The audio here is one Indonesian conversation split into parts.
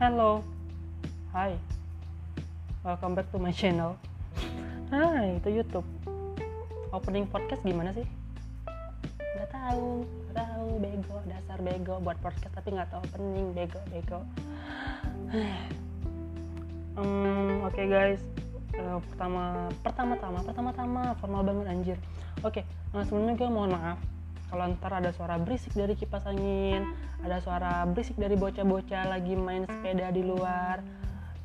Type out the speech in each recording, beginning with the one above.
Hello, hi, welcome back to my channel. Hai, itu YouTube. Opening podcast gimana sih? Gak tahu, gak tahu, bego, dasar bego buat podcast tapi nggak tahu opening, bego, bego. um, Oke okay guys, uh, pertama, pertama-tama, pertama-tama formal banget anjir. Oke, okay, nah sebelumnya gue mohon maaf kalau ntar ada suara berisik dari kipas angin ada suara berisik dari bocah-bocah lagi main sepeda di luar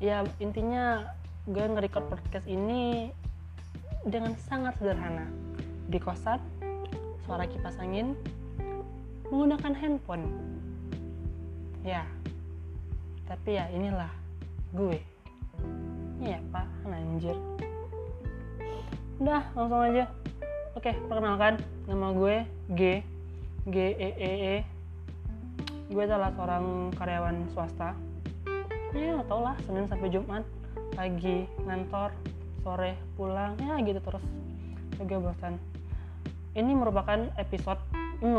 ya intinya gue nge-record podcast ini dengan sangat sederhana. Di kosan suara kipas angin menggunakan handphone. Ya tapi ya inilah gue. Iya pak. Anjir. Udah langsung aja Oke, perkenalkan nama gue G G E E E. Gue adalah seorang karyawan swasta. Ya, tau lah, Senin sampai Jumat pagi ngantor, sore pulang, ya gitu terus. Gue bosan. Ini merupakan episode 00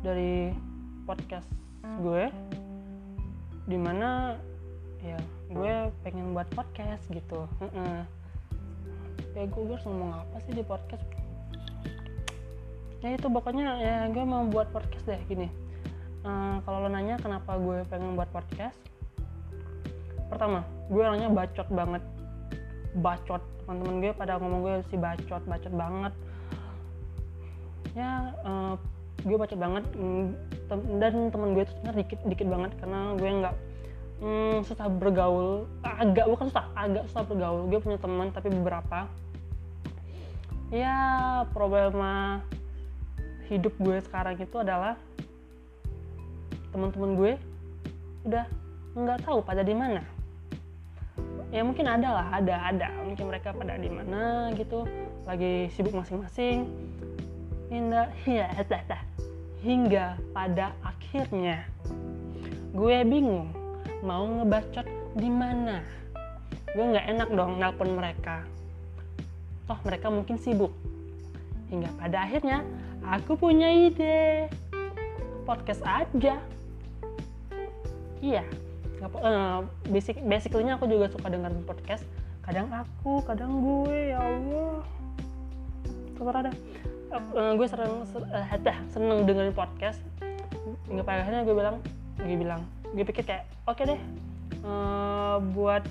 dari podcast gue di mana ya gue pengen buat podcast gitu. Ya gue harus ngomong apa sih di podcast ya itu pokoknya ya gue mau buat podcast deh gini. Uh, kalau lo nanya kenapa gue pengen buat podcast pertama gue orangnya bacot banget. Bacot. Teman-teman gue pada ngomong gue si bacot bacot banget. Ya uh, gue bacot banget. Dan teman gue itu sebenarnya dikit dikit banget karena gue nggak hmm, susah bergaul. Agak bukan susah agak susah bergaul. Gue punya teman tapi beberapa. Ya problema hidup gue sekarang itu adalah teman-teman gue udah nggak tahu pada di mana. Ya mungkin ada lah ada ada. Mungkin mereka pada di mana gitu lagi sibuk masing-masing. Hingga ya hingga pada akhirnya gue bingung mau ngebacot di mana. Gue nggak enak dong nelpon mereka. Toh mereka mungkin sibuk. Hingga pada akhirnya aku punya ide. Podcast aja. Iya. Uh, basic basically aku juga suka dengar podcast. Kadang aku kadang gue ya Allah. Terserah dah uh, gue sering uh, seneng dengerin podcast. Hingga pada akhirnya gue bilang gue bilang gue pikir kayak oke okay deh uh, buat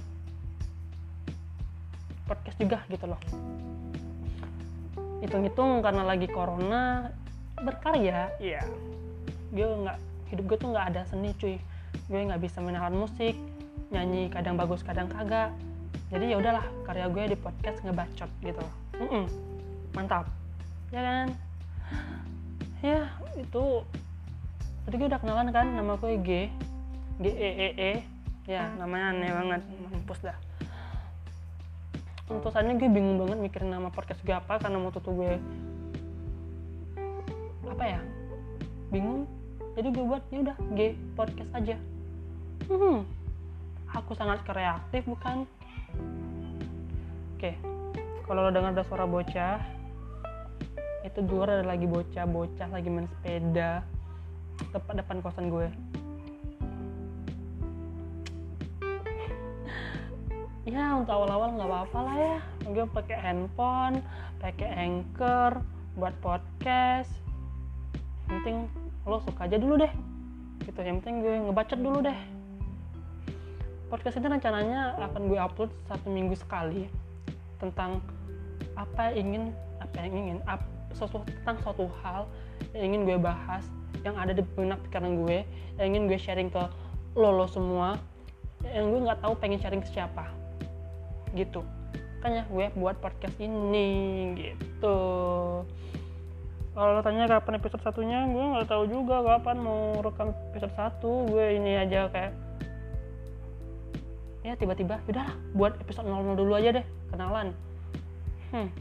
podcast juga gitu loh hitung-hitung karena lagi corona berkarya. Ya gue nggak hidup gue tuh nggak ada seni cuy. Gue nggak bisa main alat musik nyanyi kadang bagus kadang kagak. Jadi ya udahlah karya gue di podcast ngebacot gitu. Mm -mm. mantap. Ya kan? Ya itu tadi gue udah kenalan kan nama gue G. G E E E. Ya namanya aneh banget mampus dah utusannya gue bingung banget mikirin nama podcast gue apa karena mau tutup gue. Apa ya? Bingung. Jadi gue buat ya udah G podcast aja. Hmm, aku sangat kreatif bukan? Oke. Kalau lo dengar ada suara bocah itu di luar ada lagi bocah bocah lagi main sepeda tepat depan kosan gue ya untuk awal-awal nggak apa-apa lah ya. Gue pakai handphone pakai anchor buat podcast. Yang penting lo suka aja dulu deh. Gitu yang penting gue ngebacot dulu deh. Podcast ini rencananya akan gue upload satu minggu sekali tentang apa yang ingin apa yang ingin ap, sesuatu tentang suatu hal yang ingin gue bahas yang ada di benak pikiran gue yang ingin gue sharing ke lo lo semua. Yang gue nggak tahu pengen sharing ke siapa gitu. Makanya gue buat podcast ini gitu. Kalau tanya kapan episode satunya gue nggak tahu juga kapan mau rekam episode satu. Gue ini aja kayak ya tiba-tiba udahlah buat episode 00 dulu aja deh kenalan. Hmm.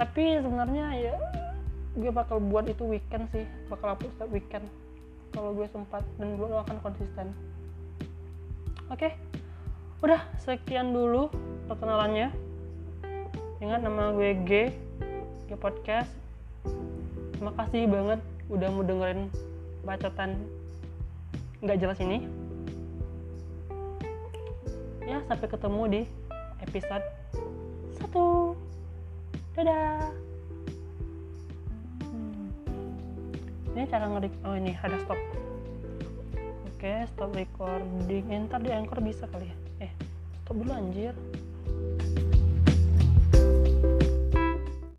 tapi sebenarnya ya gue bakal buat itu weekend sih bakal upload setiap weekend. Kalau gue sempat dan gue akan konsisten. Oke? okay? Udah sekian dulu perkenalannya. Ingat nama gue G G Podcast. Terima kasih banget udah mau dengerin bacotan nggak jelas ini. Ya sampai ketemu di episode satu. Dadah. Hmm. ini cara ngedik oh ini ada stop. Oke stop recording. Eh, ntar di anchor bisa kali ya stop dulu anjir